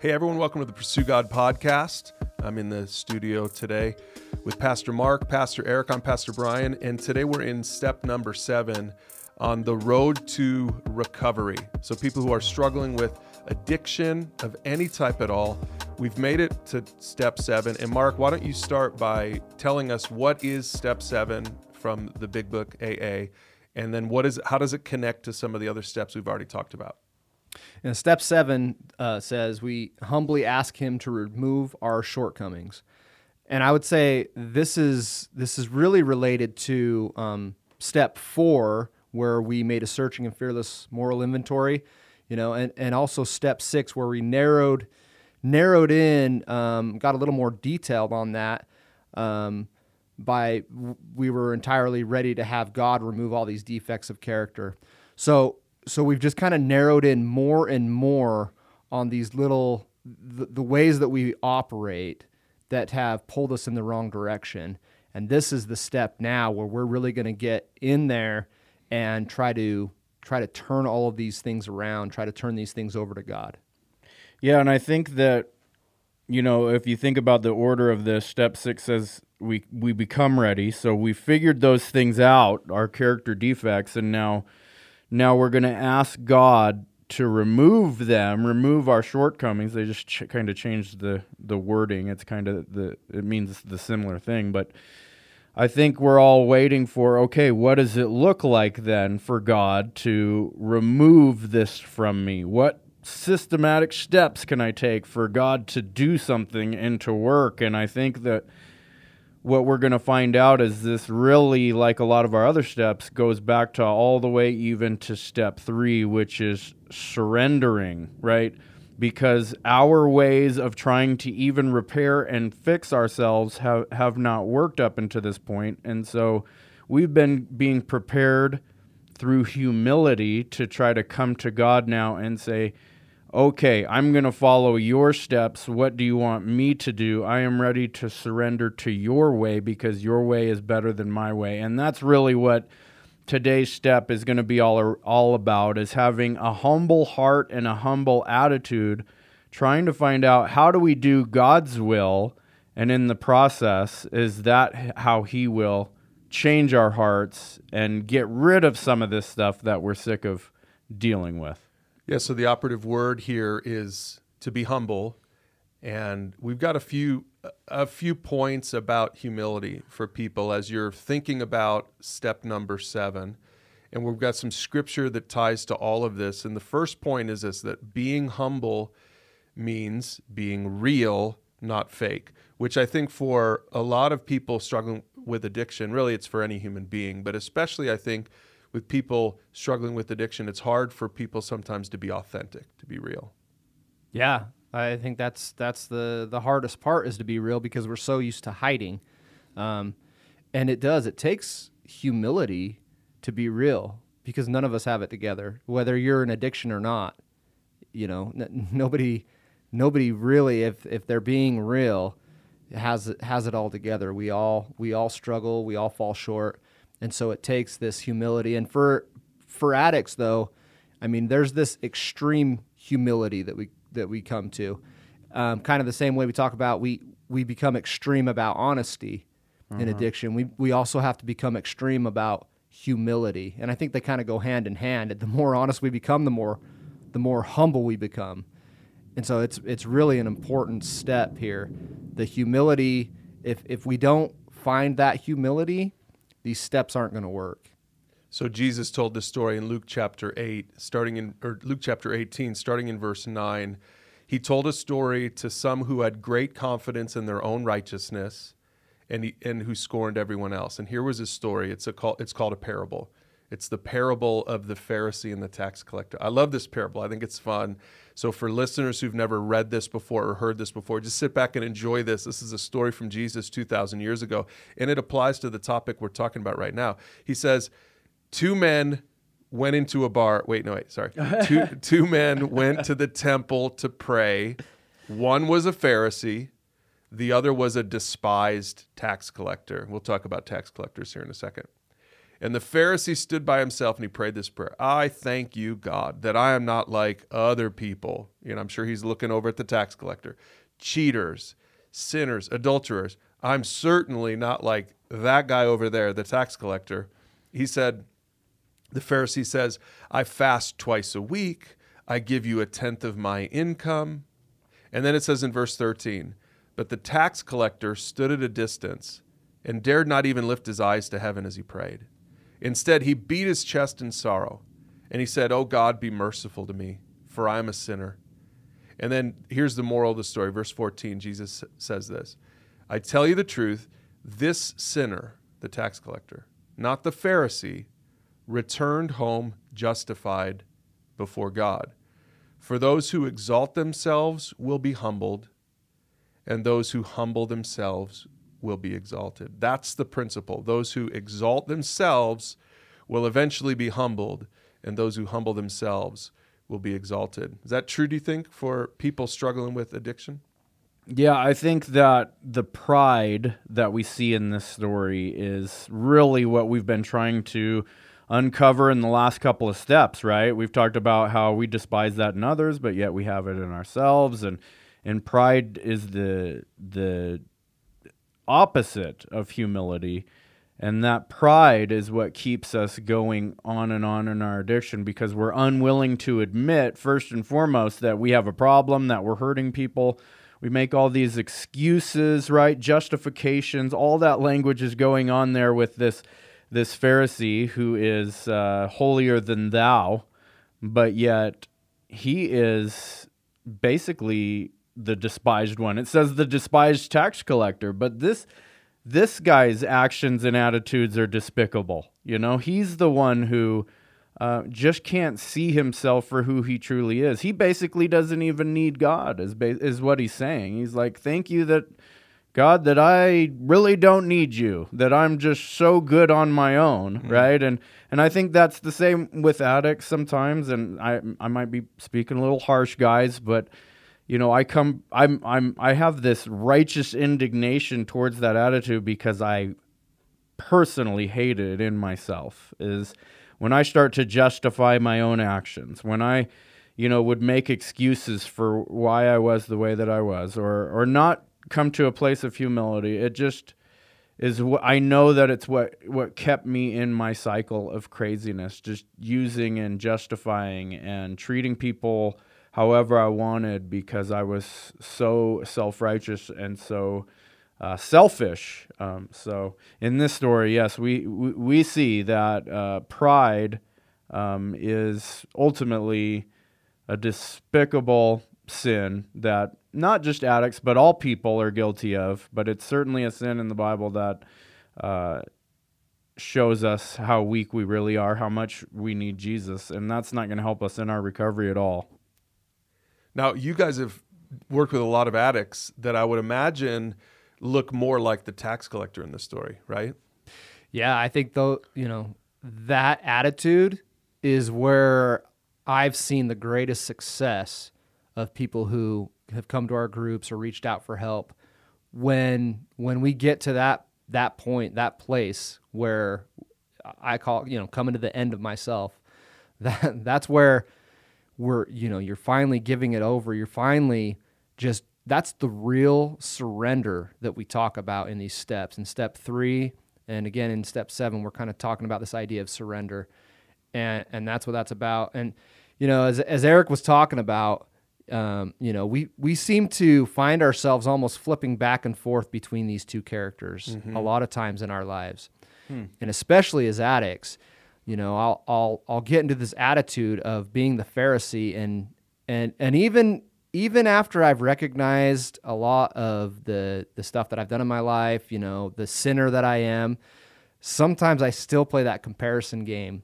Hey, everyone, welcome to the Pursue God podcast. I'm in the studio today with Pastor Mark, Pastor Eric, I'm Pastor Brian, and today we're in step number seven on the road to recovery. So, people who are struggling with addiction of any type at all, we've made it to step seven. And, Mark, why don't you start by telling us what is step seven from the Big Book AA, and then what is how does it connect to some of the other steps we've already talked about? And step seven uh, says we humbly ask Him to remove our shortcomings, and I would say this is this is really related to um, step four, where we made a searching and fearless moral inventory, you know, and and also step six, where we narrowed narrowed in, um, got a little more detailed on that. Um, by we were entirely ready to have God remove all these defects of character. So so we've just kind of narrowed in more and more on these little the, the ways that we operate that have pulled us in the wrong direction. And this is the step now where we're really going to get in there and try to try to turn all of these things around, try to turn these things over to God. Yeah, and I think that you know, if you think about the order of this, step 6 says we we become ready. So we figured those things out, our character defects, and now now we're going to ask God to remove them, remove our shortcomings. They just ch- kind of changed the the wording. It's kind of the it means the similar thing, but I think we're all waiting for okay, what does it look like then for God to remove this from me? What systematic steps can I take for God to do something and to work? And I think that what we're going to find out is this really, like a lot of our other steps, goes back to all the way even to step three, which is surrendering, right? Because our ways of trying to even repair and fix ourselves have, have not worked up until this point. And so we've been being prepared through humility to try to come to God now and say, okay, I'm going to follow your steps. What do you want me to do? I am ready to surrender to your way because your way is better than my way. And that's really what today's step is going to be all all about is having a humble heart and a humble attitude, trying to find out how do we do God's will and in the process is that how he will change our hearts and get rid of some of this stuff that we're sick of dealing with. Yeah, so the operative word here is to be humble, and we've got a few a few points about humility for people as you're thinking about step number 7. And we've got some scripture that ties to all of this. And the first point is this that being humble means being real, not fake, which I think for a lot of people struggling with addiction, really it's for any human being, but especially I think with people struggling with addiction, it's hard for people sometimes to be authentic, to be real. Yeah, I think that's that's the the hardest part is to be real because we're so used to hiding, um, and it does. It takes humility to be real because none of us have it together, whether you're an addiction or not. You know, n- nobody nobody really, if if they're being real, has has it all together. We all we all struggle. We all fall short and so it takes this humility. And for for addicts, though, I mean, there's this extreme humility that we that we come to. Um, kind of the same way we talk about we we become extreme about honesty in uh-huh. addiction. We we also have to become extreme about humility, and I think they kind of go hand in hand. The more honest we become, the more the more humble we become. And so it's it's really an important step here. The humility. If if we don't find that humility, these steps aren't going to work. So Jesus told this story in Luke chapter 8, starting in or Luke chapter 18, starting in verse 9. He told a story to some who had great confidence in their own righteousness and he, and who scorned everyone else. And here was his story. It's a call, it's called a parable. It's the parable of the Pharisee and the tax collector. I love this parable. I think it's fun. So, for listeners who've never read this before or heard this before, just sit back and enjoy this. This is a story from Jesus 2,000 years ago, and it applies to the topic we're talking about right now. He says, Two men went into a bar. Wait, no, wait, sorry. two, two men went to the temple to pray. One was a Pharisee, the other was a despised tax collector. We'll talk about tax collectors here in a second. And the Pharisee stood by himself and he prayed this prayer I thank you, God, that I am not like other people. And I'm sure he's looking over at the tax collector, cheaters, sinners, adulterers. I'm certainly not like that guy over there, the tax collector. He said, The Pharisee says, I fast twice a week, I give you a tenth of my income. And then it says in verse 13, But the tax collector stood at a distance and dared not even lift his eyes to heaven as he prayed. Instead, he beat his chest in sorrow, and he said, Oh God, be merciful to me, for I am a sinner. And then here's the moral of the story. Verse 14, Jesus says this I tell you the truth, this sinner, the tax collector, not the Pharisee, returned home justified before God. For those who exalt themselves will be humbled, and those who humble themselves will be exalted. That's the principle. Those who exalt themselves will eventually be humbled, and those who humble themselves will be exalted. Is that true, do you think, for people struggling with addiction? Yeah, I think that the pride that we see in this story is really what we've been trying to uncover in the last couple of steps, right? We've talked about how we despise that in others, but yet we have it in ourselves and and pride is the the opposite of humility. And that pride is what keeps us going on and on in our addiction because we're unwilling to admit, first and foremost, that we have a problem, that we're hurting people. We make all these excuses, right? Justifications, all that language is going on there with this, this Pharisee who is uh, holier than thou, but yet he is basically the despised one. It says the despised tax collector, but this this guy's actions and attitudes are despicable. You know, he's the one who uh, just can't see himself for who he truly is. He basically doesn't even need God, is ba- is what he's saying. He's like, "Thank you that God that I really don't need you. That I'm just so good on my own, mm-hmm. right?" And and I think that's the same with addicts sometimes. And I I might be speaking a little harsh, guys, but you know i come i'm i'm i have this righteous indignation towards that attitude because i personally hate it in myself is when i start to justify my own actions when i you know would make excuses for why i was the way that i was or or not come to a place of humility. It just is what I know that it's what what kept me in my cycle of craziness, just using and justifying and treating people however I wanted because I was so self righteous and so uh, selfish. Um, so in this story, yes, we we, we see that uh, pride um, is ultimately a despicable sin that not just addicts but all people are guilty of. But it's certainly a sin in the Bible that. Uh, shows us how weak we really are, how much we need Jesus, and that's not going to help us in our recovery at all. Now, you guys have worked with a lot of addicts that I would imagine look more like the tax collector in the story, right? Yeah, I think though, you know, that attitude is where I've seen the greatest success of people who have come to our groups or reached out for help when when we get to that that point, that place where I call, you know, coming to the end of myself, that that's where we're you know you're finally giving it over. You're finally just that's the real surrender that we talk about in these steps. In step three and again in step seven we're kind of talking about this idea of surrender. And and that's what that's about. And you know as, as eric was talking about um, you know we we seem to find ourselves almost flipping back and forth between these two characters mm-hmm. a lot of times in our lives. Hmm. and especially as addicts you know, I'll I'll I'll get into this attitude of being the Pharisee and and and even even after I've recognized a lot of the the stuff that I've done in my life, you know, the sinner that I am, sometimes I still play that comparison game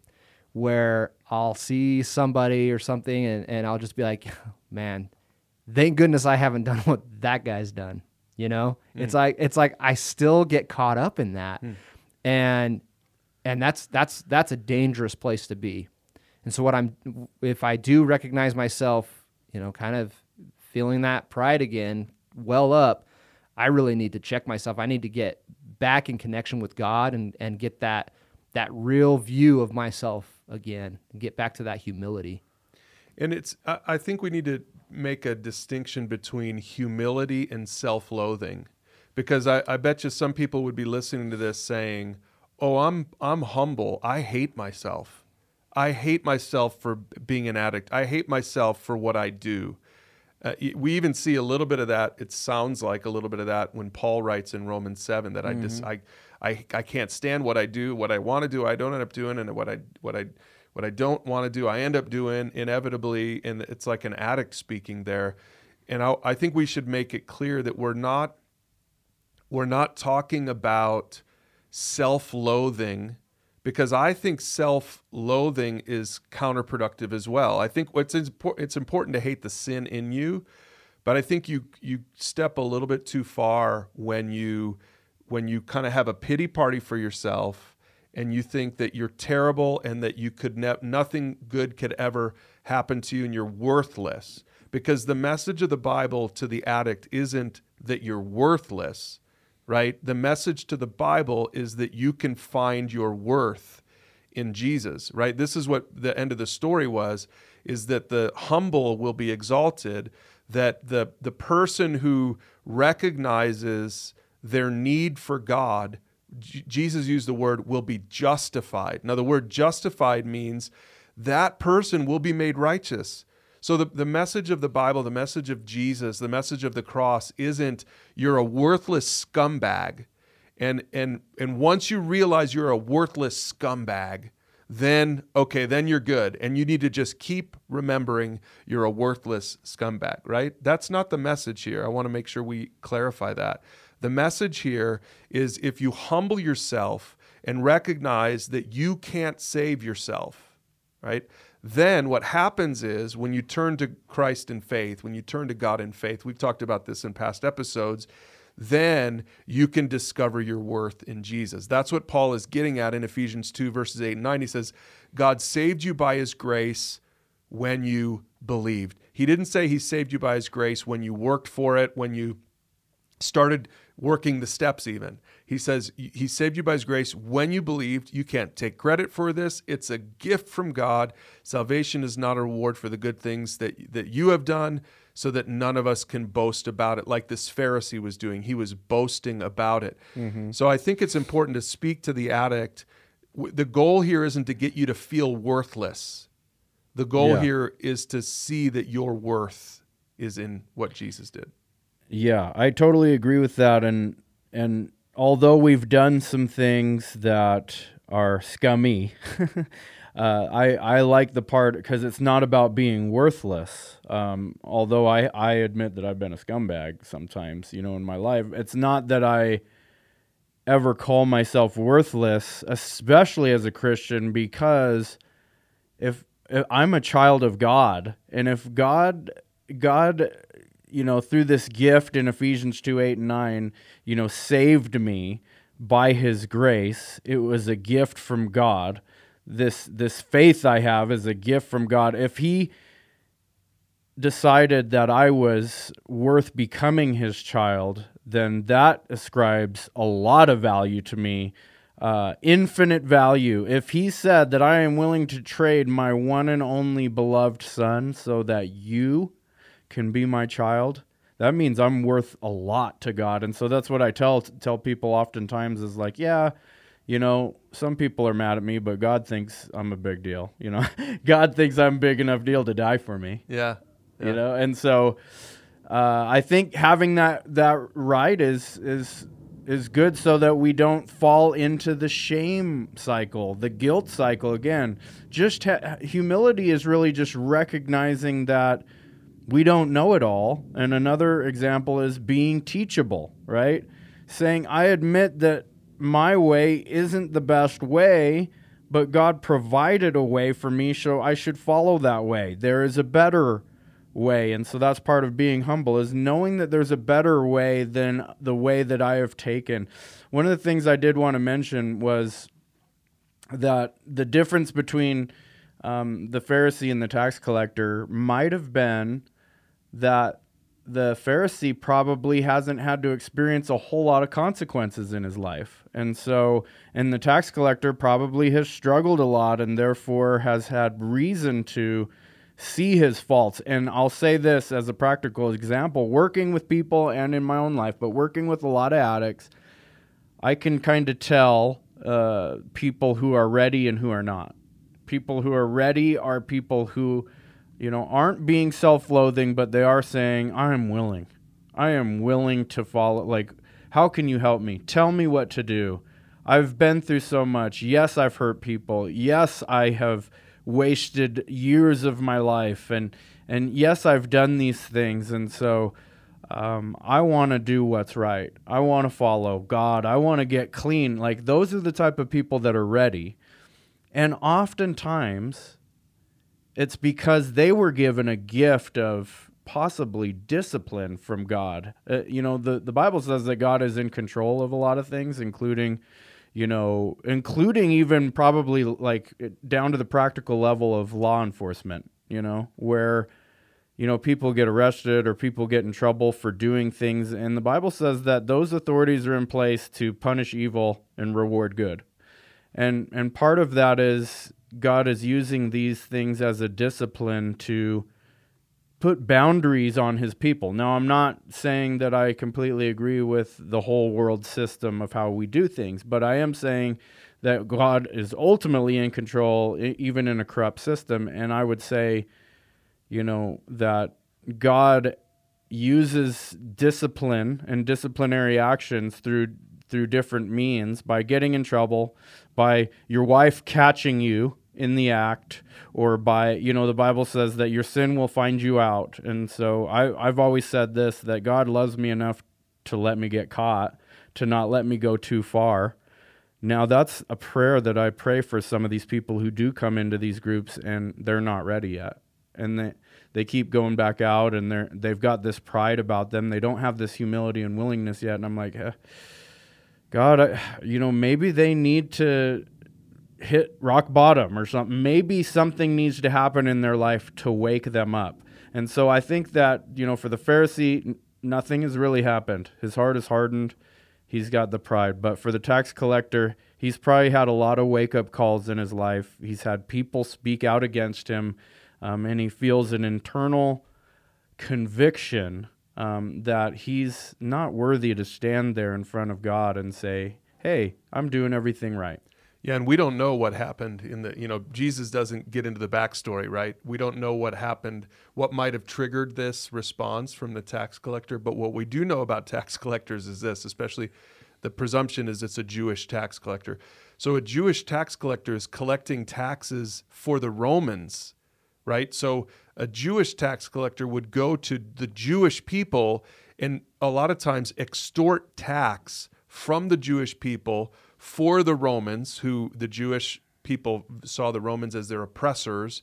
where I'll see somebody or something and, and I'll just be like, man, thank goodness I haven't done what that guy's done. You know? Mm. It's like it's like I still get caught up in that. Mm. And and that's that's that's a dangerous place to be. And so what I'm if I do recognize myself, you know, kind of feeling that pride again well up, I really need to check myself. I need to get back in connection with God and and get that that real view of myself again and get back to that humility. And it's, I, think we need to make a distinction between humility and self loathing. Because I, I bet you some people would be listening to this saying, Oh, I'm, I'm humble. I hate myself. I hate myself for being an addict. I hate myself for what I do. Uh, we even see a little bit of that. It sounds like a little bit of that when Paul writes in Romans seven that mm-hmm. I just I, I I can't stand what I do, what I want to do, I don't end up doing, and what I what I what I don't want to do, I end up doing inevitably. And it's like an addict speaking there. And I, I think we should make it clear that we're not we're not talking about self-loathing because I think self-loathing is counterproductive as well. I think what's it's important to hate the sin in you, but I think you you step a little bit too far when you when you kind of have a pity party for yourself and you think that you're terrible and that you could ne- nothing good could ever happen to you and you're worthless because the message of the Bible to the addict isn't that you're worthless right? The message to the Bible is that you can find your worth in Jesus, right? This is what the end of the story was is that the humble will be exalted, that the the person who recognizes their need for God, J- Jesus used the word will be justified. Now the word justified means that person will be made righteous. So, the, the message of the Bible, the message of Jesus, the message of the cross isn't you're a worthless scumbag. And, and, and once you realize you're a worthless scumbag, then, okay, then you're good. And you need to just keep remembering you're a worthless scumbag, right? That's not the message here. I want to make sure we clarify that. The message here is if you humble yourself and recognize that you can't save yourself, right? Then what happens is when you turn to Christ in faith, when you turn to God in faith, we've talked about this in past episodes, then you can discover your worth in Jesus. That's what Paul is getting at in Ephesians 2, verses 8 and 9. He says, God saved you by his grace when you believed. He didn't say he saved you by his grace when you worked for it, when you started working the steps, even. He says, He saved you by His grace when you believed. You can't take credit for this. It's a gift from God. Salvation is not a reward for the good things that, that you have done, so that none of us can boast about it like this Pharisee was doing. He was boasting about it. Mm-hmm. So I think it's important to speak to the addict. The goal here isn't to get you to feel worthless. The goal yeah. here is to see that your worth is in what Jesus did. Yeah, I totally agree with that and and although we've done some things that are scummy, uh, I I like the part because it's not about being worthless. Um, although I I admit that I've been a scumbag sometimes, you know, in my life. It's not that I ever call myself worthless, especially as a Christian, because if, if I'm a child of God, and if God God you know, through this gift in Ephesians 2 8 and 9, you know, saved me by his grace. It was a gift from God. This this faith I have is a gift from God. If he decided that I was worth becoming his child, then that ascribes a lot of value to me. Uh, infinite value. If he said that I am willing to trade my one and only beloved son so that you can be my child, that means I'm worth a lot to God. And so that's what I tell tell people oftentimes is like, yeah, you know, some people are mad at me, but God thinks I'm a big deal. You know, God thinks I'm big enough deal to die for me. Yeah. yeah. You know, and so uh, I think having that that right is is is good so that we don't fall into the shame cycle, the guilt cycle again. Just ha- humility is really just recognizing that we don't know it all. And another example is being teachable, right? Saying, I admit that my way isn't the best way, but God provided a way for me, so I should follow that way. There is a better way. And so that's part of being humble is knowing that there's a better way than the way that I have taken. One of the things I did want to mention was that the difference between um, the Pharisee and the tax collector might have been that the Pharisee probably hasn't had to experience a whole lot of consequences in his life. And so, and the tax collector probably has struggled a lot and therefore has had reason to see his faults. And I'll say this as a practical example working with people and in my own life, but working with a lot of addicts, I can kind of tell uh, people who are ready and who are not. People who are ready are people who you know, aren't being self loathing, but they are saying, I am willing. I am willing to follow. Like, how can you help me? Tell me what to do. I've been through so much. Yes, I've hurt people. Yes, I have wasted years of my life. And, and yes, I've done these things. And so um, I want to do what's right. I want to follow God. I want to get clean. Like, those are the type of people that are ready. And oftentimes, it's because they were given a gift of possibly discipline from God. Uh, you know, the, the Bible says that God is in control of a lot of things, including, you know, including even probably like down to the practical level of law enforcement, you know, where, you know, people get arrested or people get in trouble for doing things. And the Bible says that those authorities are in place to punish evil and reward good. And, and part of that is God is using these things as a discipline to put boundaries on his people. Now, I'm not saying that I completely agree with the whole world system of how we do things, but I am saying that God is ultimately in control, even in a corrupt system. And I would say, you know, that God uses discipline and disciplinary actions through through different means by getting in trouble, by your wife catching you in the act or by you know the bible says that your sin will find you out. And so I, i've always said this that god loves me enough to let me get caught to not let me go too far. Now that's a prayer that i pray for some of these people who do come into these groups and they're not ready yet. And they they keep going back out and they're they've got this pride about them. They don't have this humility and willingness yet and i'm like eh, god I, you know maybe they need to hit rock bottom or something. Maybe something needs to happen in their life to wake them up. And so I think that, you know, for the Pharisee, nothing has really happened. His heart is hardened. He's got the pride. But for the tax collector, he's probably had a lot of wake up calls in his life. He's had people speak out against him, um, and he feels an internal conviction um, that he's not worthy to stand there in front of God and say, Hey, I'm doing everything right. Yeah, and we don't know what happened in the, you know, Jesus doesn't get into the backstory, right? We don't know what happened, what might have triggered this response from the tax collector. But what we do know about tax collectors is this, especially the presumption is it's a Jewish tax collector. So a Jewish tax collector is collecting taxes for the Romans, right? So a Jewish tax collector would go to the Jewish people and a lot of times extort tax from the Jewish people for the Romans, who the Jewish people saw the Romans as their oppressors.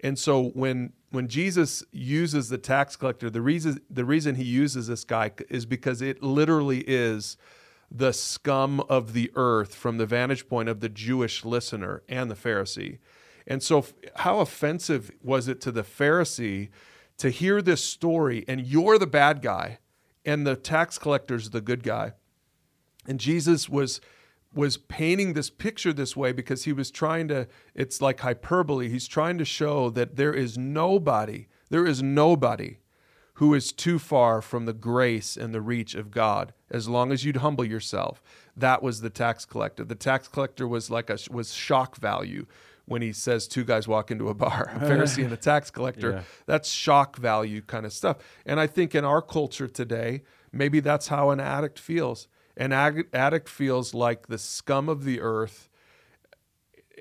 And so when when Jesus uses the tax collector, the reason the reason he uses this guy is because it literally is the scum of the earth from the vantage point of the Jewish listener and the Pharisee. And so how offensive was it to the Pharisee to hear this story and you're the bad guy and the tax collector's the good guy. And Jesus was was painting this picture this way because he was trying to it's like hyperbole he's trying to show that there is nobody there is nobody who is too far from the grace and the reach of God. As long as you'd humble yourself that was the tax collector. The tax collector was like a was shock value when he says two guys walk into a bar a pharisee and a tax collector yeah. that's shock value kind of stuff and i think in our culture today maybe that's how an addict feels an addict feels like the scum of the earth.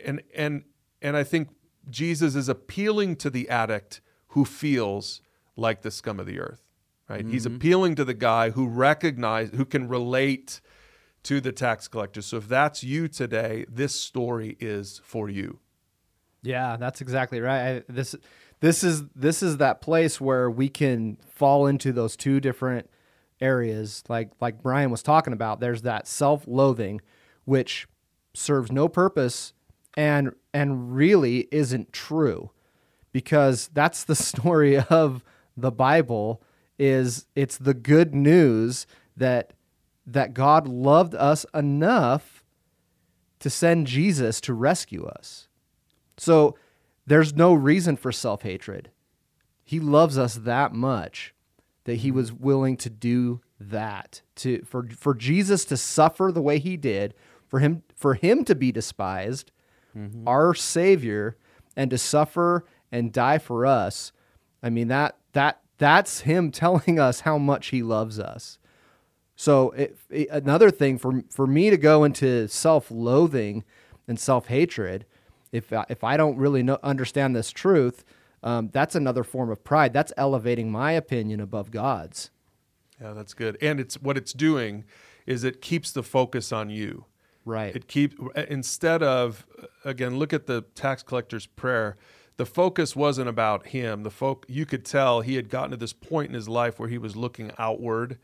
And, and, and I think Jesus is appealing to the addict who feels like the scum of the earth, right? Mm-hmm. He's appealing to the guy who recognize, who can relate to the tax collector. So if that's you today, this story is for you. Yeah, that's exactly right. I, this this is this is that place where we can fall into those two different areas like like Brian was talking about there's that self-loathing which serves no purpose and and really isn't true because that's the story of the Bible is it's the good news that that God loved us enough to send Jesus to rescue us. So there's no reason for self-hatred. He loves us that much that he mm-hmm. was willing to do that to for for Jesus to suffer the way he did, for him for him to be despised, mm-hmm. our savior and to suffer and die for us. I mean that that that's him telling us how much he loves us. So it, it- another thing for for me to go into self-loathing and self-hatred, if I, if I don't really know, understand this truth, um, that's another form of pride. That's elevating my opinion above God's. Yeah, that's good. And it's what it's doing is it keeps the focus on you. Right. It keep instead of again look at the tax collector's prayer. The focus wasn't about him. The folk you could tell he had gotten to this point in his life where he was looking outward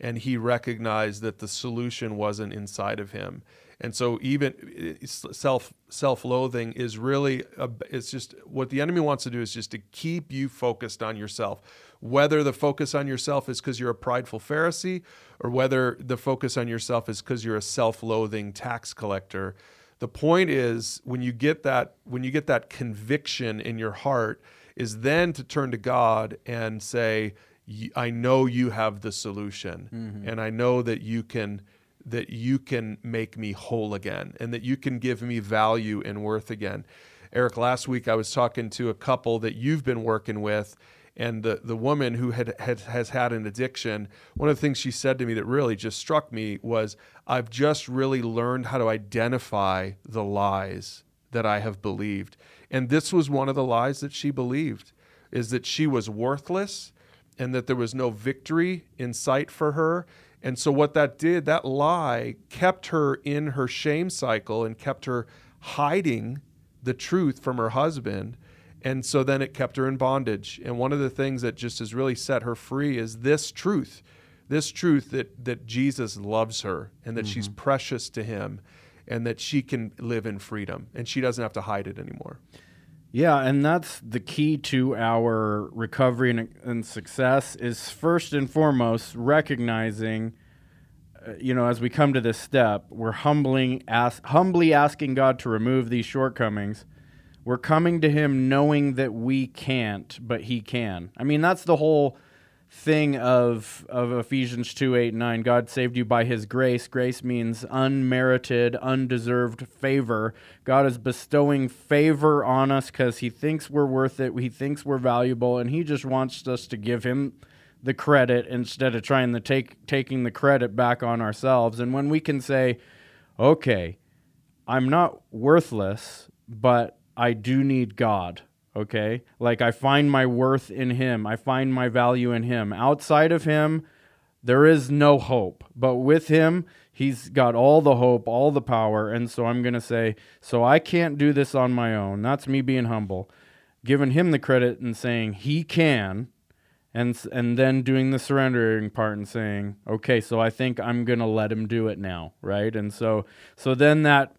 and he recognized that the solution wasn't inside of him. And so even uh, self self-loathing is really a, it's just what the enemy wants to do is just to keep you focused on yourself. Whether the focus on yourself is because you're a prideful Pharisee or whether the focus on yourself is because you're a self-loathing tax collector. The point is when you get that when you get that conviction in your heart is then to turn to God and say, "Y- I know you have the solution mm-hmm. and I know that you can that you can make me whole again and that you can give me value and worth again. Eric, last week I was talking to a couple that you've been working with and the, the woman who had, had has had an addiction, one of the things she said to me that really just struck me was I've just really learned how to identify the lies that I have believed. And this was one of the lies that she believed is that she was worthless and that there was no victory in sight for her. And so, what that did, that lie kept her in her shame cycle and kept her hiding the truth from her husband. And so then it kept her in bondage. And one of the things that just has really set her free is this truth this truth that, that Jesus loves her and that she's mm-hmm. precious to him and that she can live in freedom and she doesn't have to hide it anymore. Yeah, and that's the key to our recovery and, and success is first and foremost recognizing, uh, you know, as we come to this step, we're humbling, humbly asking God to remove these shortcomings. We're coming to Him knowing that we can't, but He can. I mean, that's the whole thing of of Ephesians 2 8 9. God saved you by his grace. Grace means unmerited, undeserved favor. God is bestowing favor on us because he thinks we're worth it. He thinks we're valuable, and he just wants us to give him the credit instead of trying to take taking the credit back on ourselves. And when we can say, okay, I'm not worthless, but I do need God. Okay? Like I find my worth in Him, I find my value in Him. Outside of Him, there is no hope. But with Him, He's got all the hope, all the power. And so I'm going to say, so I can't do this on my own. That's me being humble. Giving Him the credit and saying He can. And, and then doing the surrendering part and saying, okay, so I think I'm gonna let him do it now, right? And so, so then that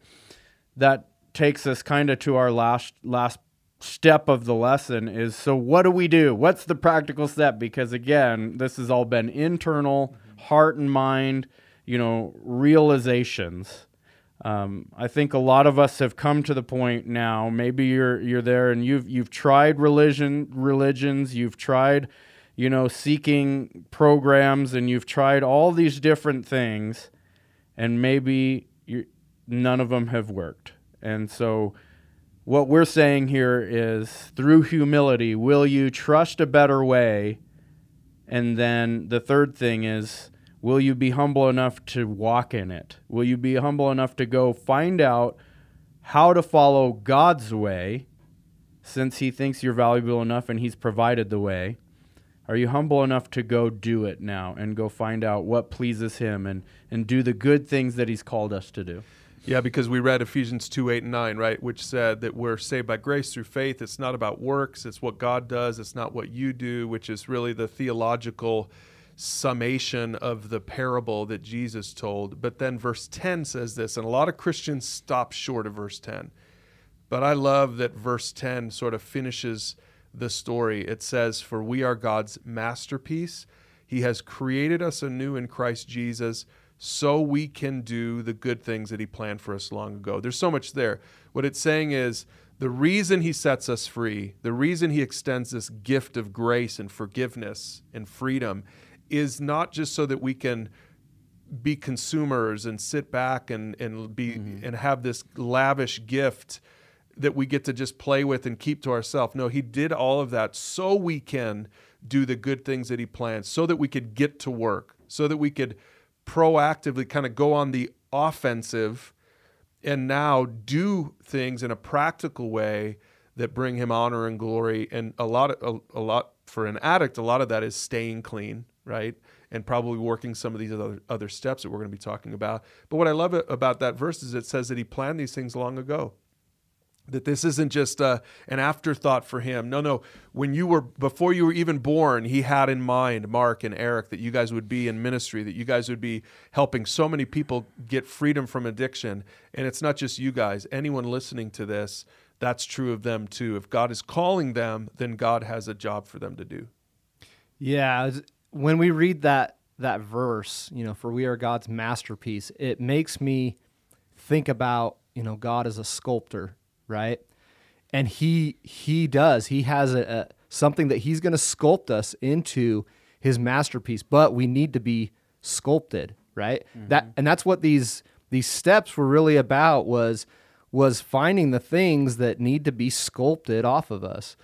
that takes us kind of to our last last step of the lesson is so what do we do what's the practical step because again this has all been internal heart and mind you know realizations um, I think a lot of us have come to the point now. Maybe you're you're there and you've you've tried religion religions. You've tried, you know, seeking programs, and you've tried all these different things, and maybe none of them have worked. And so, what we're saying here is through humility, will you trust a better way? And then the third thing is, will you be humble enough to walk in it? Will you be humble enough to go find out how to follow God's way since He thinks you're valuable enough and He's provided the way? Are you humble enough to go do it now and go find out what pleases Him and, and do the good things that He's called us to do? Yeah, because we read Ephesians 2 8 and 9, right? Which said that we're saved by grace through faith. It's not about works, it's what God does, it's not what you do, which is really the theological summation of the parable that Jesus told. But then verse 10 says this, and a lot of Christians stop short of verse 10. But I love that verse 10 sort of finishes the story. It says, For we are God's masterpiece. He has created us anew in Christ Jesus so we can do the good things that He planned for us long ago. There's so much there. What it's saying is, the reason he sets us free, the reason he extends this gift of grace and forgiveness and freedom is not just so that we can be consumers and sit back and, and be mm-hmm. and have this lavish gift that we get to just play with and keep to ourselves. No, he did all of that so we can do the good things that he plans, so that we could get to work, so that we could proactively kind of go on the offensive and now do things in a practical way that bring him honor and glory. And a lot of, a, a lot for an addict, a lot of that is staying clean, right? And probably working some of these other other steps that we're going to be talking about. But what I love about that verse is it says that he planned these things long ago that this isn't just uh, an afterthought for him. No, no. When you were before you were even born, he had in mind Mark and Eric that you guys would be in ministry, that you guys would be helping so many people get freedom from addiction. And it's not just you guys. Anyone listening to this, that's true of them too. If God is calling them, then God has a job for them to do. Yeah, when we read that that verse, you know, for we are God's masterpiece, it makes me think about, you know, God as a sculptor right? And he he does. He has a, a something that he's going to sculpt us into his masterpiece, but we need to be sculpted, right? Mm-hmm. That and that's what these these steps were really about was was finding the things that need to be sculpted off of us.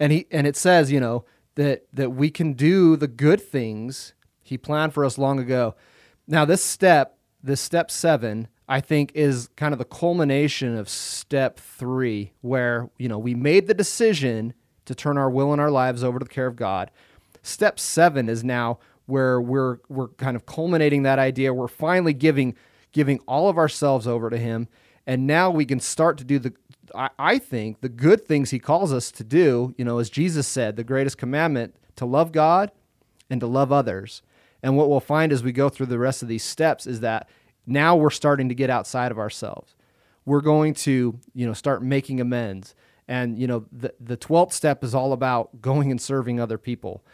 And he and it says, you know, that that we can do the good things he planned for us long ago. Now this step, this step 7 I think is kind of the culmination of step three, where you know we made the decision to turn our will and our lives over to the care of God. Step seven is now where we're we're kind of culminating that idea. We're finally giving giving all of ourselves over to Him, and now we can start to do the I, I think the good things He calls us to do. You know, as Jesus said, the greatest commandment to love God and to love others. And what we'll find as we go through the rest of these steps is that now we're starting to get outside of ourselves. We're going to, you know, start making amends. And, you know, the, the 12th step is all about going and serving other people.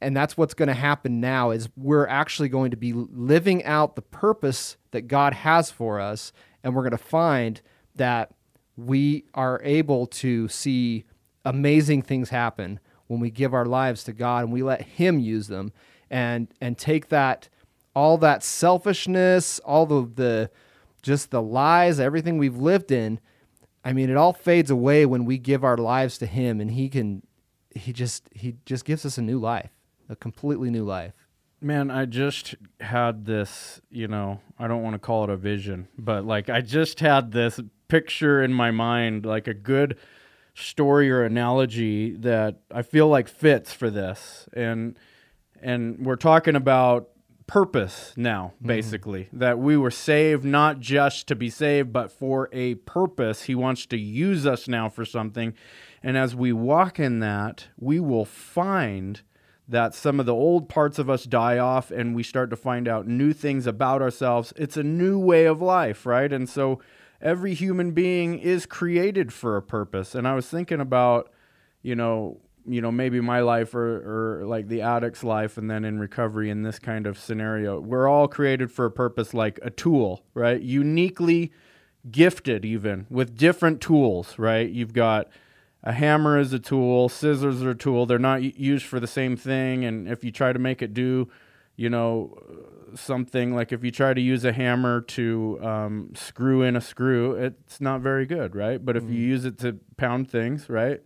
And that's what's going to happen now is we're actually going to be living out the purpose that God has for us. And we're going to find that we are able to see amazing things happen when we give our lives to God and we let Him use them and and take that all that selfishness, all the, the just the lies, everything we've lived in, I mean, it all fades away when we give our lives to him and he can he just he just gives us a new life, a completely new life. Man, I just had this, you know, I don't want to call it a vision, but like I just had this picture in my mind, like a good story or analogy that I feel like fits for this. And and we're talking about purpose now, mm-hmm. basically. Mm-hmm. That we were saved not just to be saved, but for a purpose. He wants to use us now for something. And as we walk in that, we will find that some of the old parts of us die off and we start to find out new things about ourselves. It's a new way of life, right? And so every human being is created for a purpose. And I was thinking about, you know, you know maybe my life or, or like the addict's life and then in recovery in this kind of scenario. We're all created for a purpose like a tool right? Uniquely gifted even with different tools right? You've got a hammer is a tool scissors are a tool. They're not used for the same thing. And if you try to make it do you know something like if you try to use a hammer to um, screw in a screw it's not very good right? But if mm-hmm. you use it to pound things right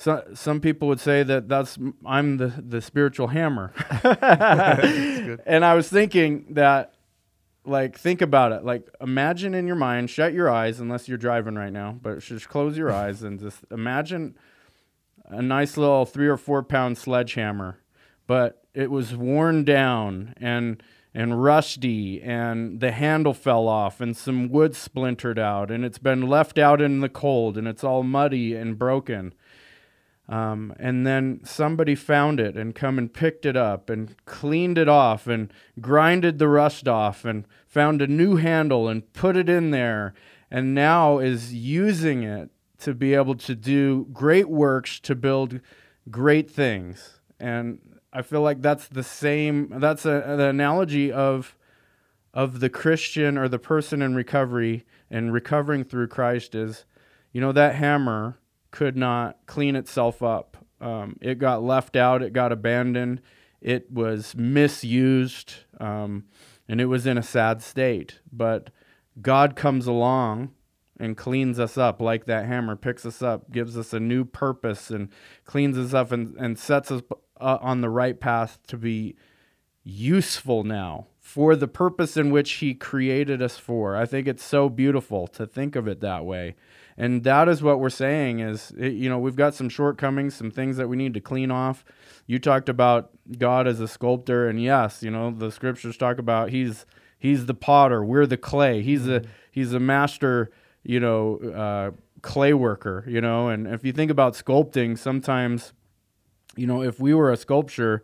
so, some people would say that that's I'm the the spiritual hammer. and I was thinking that like think about it. Like imagine in your mind, shut your eyes unless you're driving right now, but just close your eyes and just imagine a nice little 3 or 4 pound sledgehammer, but it was worn down and and rusty and the handle fell off and some wood splintered out and it's been left out in the cold and it's all muddy and broken um, and then somebody found it and come and picked it up and cleaned it off and grinded the rust off and found a new handle and put it in there and now is using it to be able to do great works to build great things. And I feel like that's the same that's a, the analogy of of the Christian or the person in recovery and recovering through Christ is you know that hammer could not clean itself up. Um, it got left out, it got abandoned, it was misused, um, and it was in a sad state. But God comes along and cleans us up like that hammer, picks us up, gives us a new purpose, and cleans us up and, and sets us uh, on the right path to be useful now for the purpose in which He created us for. I think it's so beautiful to think of it that way and that is what we're saying is you know we've got some shortcomings some things that we need to clean off. You talked about god as a sculptor and yes you know the scriptures talk about he's he's the potter we're the clay. He's a he's a master you know uh, clay worker you know? And if you think about sculpting sometimes you know if we were a sculpture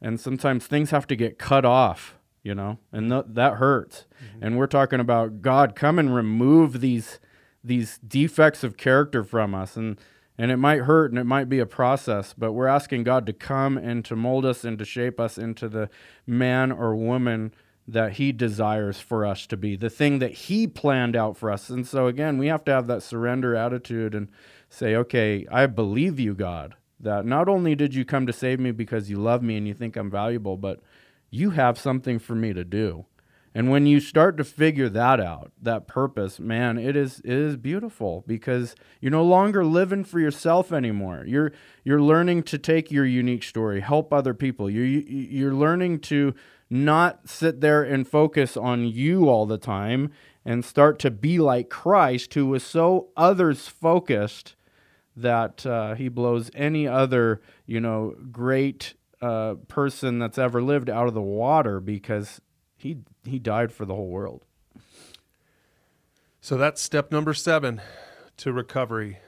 and sometimes things have to get cut off you know and th- that hurts. Mm-hmm. and we're talking about god come and remove these these defects of character from us and and it might hurt and it might be a process but we're asking god to come and to mold us and to shape us into the man or woman that he desires for us to be the thing that he planned out for us. And so again we have to have that surrender attitude and say okay i believe you god that not only did you come to save me because you love me and you think i'm valuable but you have something for me to do and when you start to figure that out, that purpose, man, it is it is beautiful because you're no longer living for yourself anymore. You're you're learning to take your unique story, help other people. You're you're learning to not sit there and focus on you all the time and start to be like Christ, who was so others focused that uh, he blows any other you know great uh, person that's ever lived out of the water because he he died for the whole world. So that's step number 7 to recovery.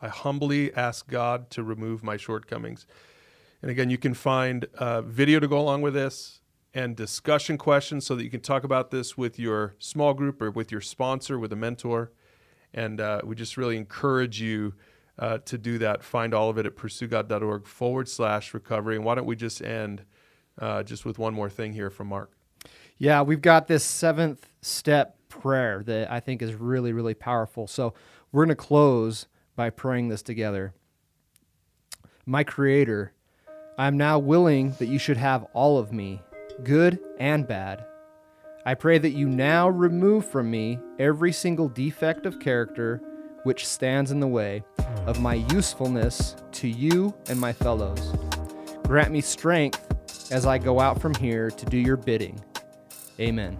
I humbly ask God to remove my shortcomings. And again, you can find a video to go along with this and discussion questions so that you can talk about this with your small group or with your sponsor, with a mentor. And uh, we just really encourage you uh, to do that. Find all of it at pursuegod.org forward slash recovery. And why don't we just end uh, just with one more thing here from Mark? Yeah, we've got this seventh step prayer that I think is really, really powerful. So we're going to close by praying this together. My Creator, I am now willing that you should have all of me, good and bad. I pray that you now remove from me every single defect of character which stands in the way of my usefulness to you and my fellows. Grant me strength as I go out from here to do your bidding. Amen.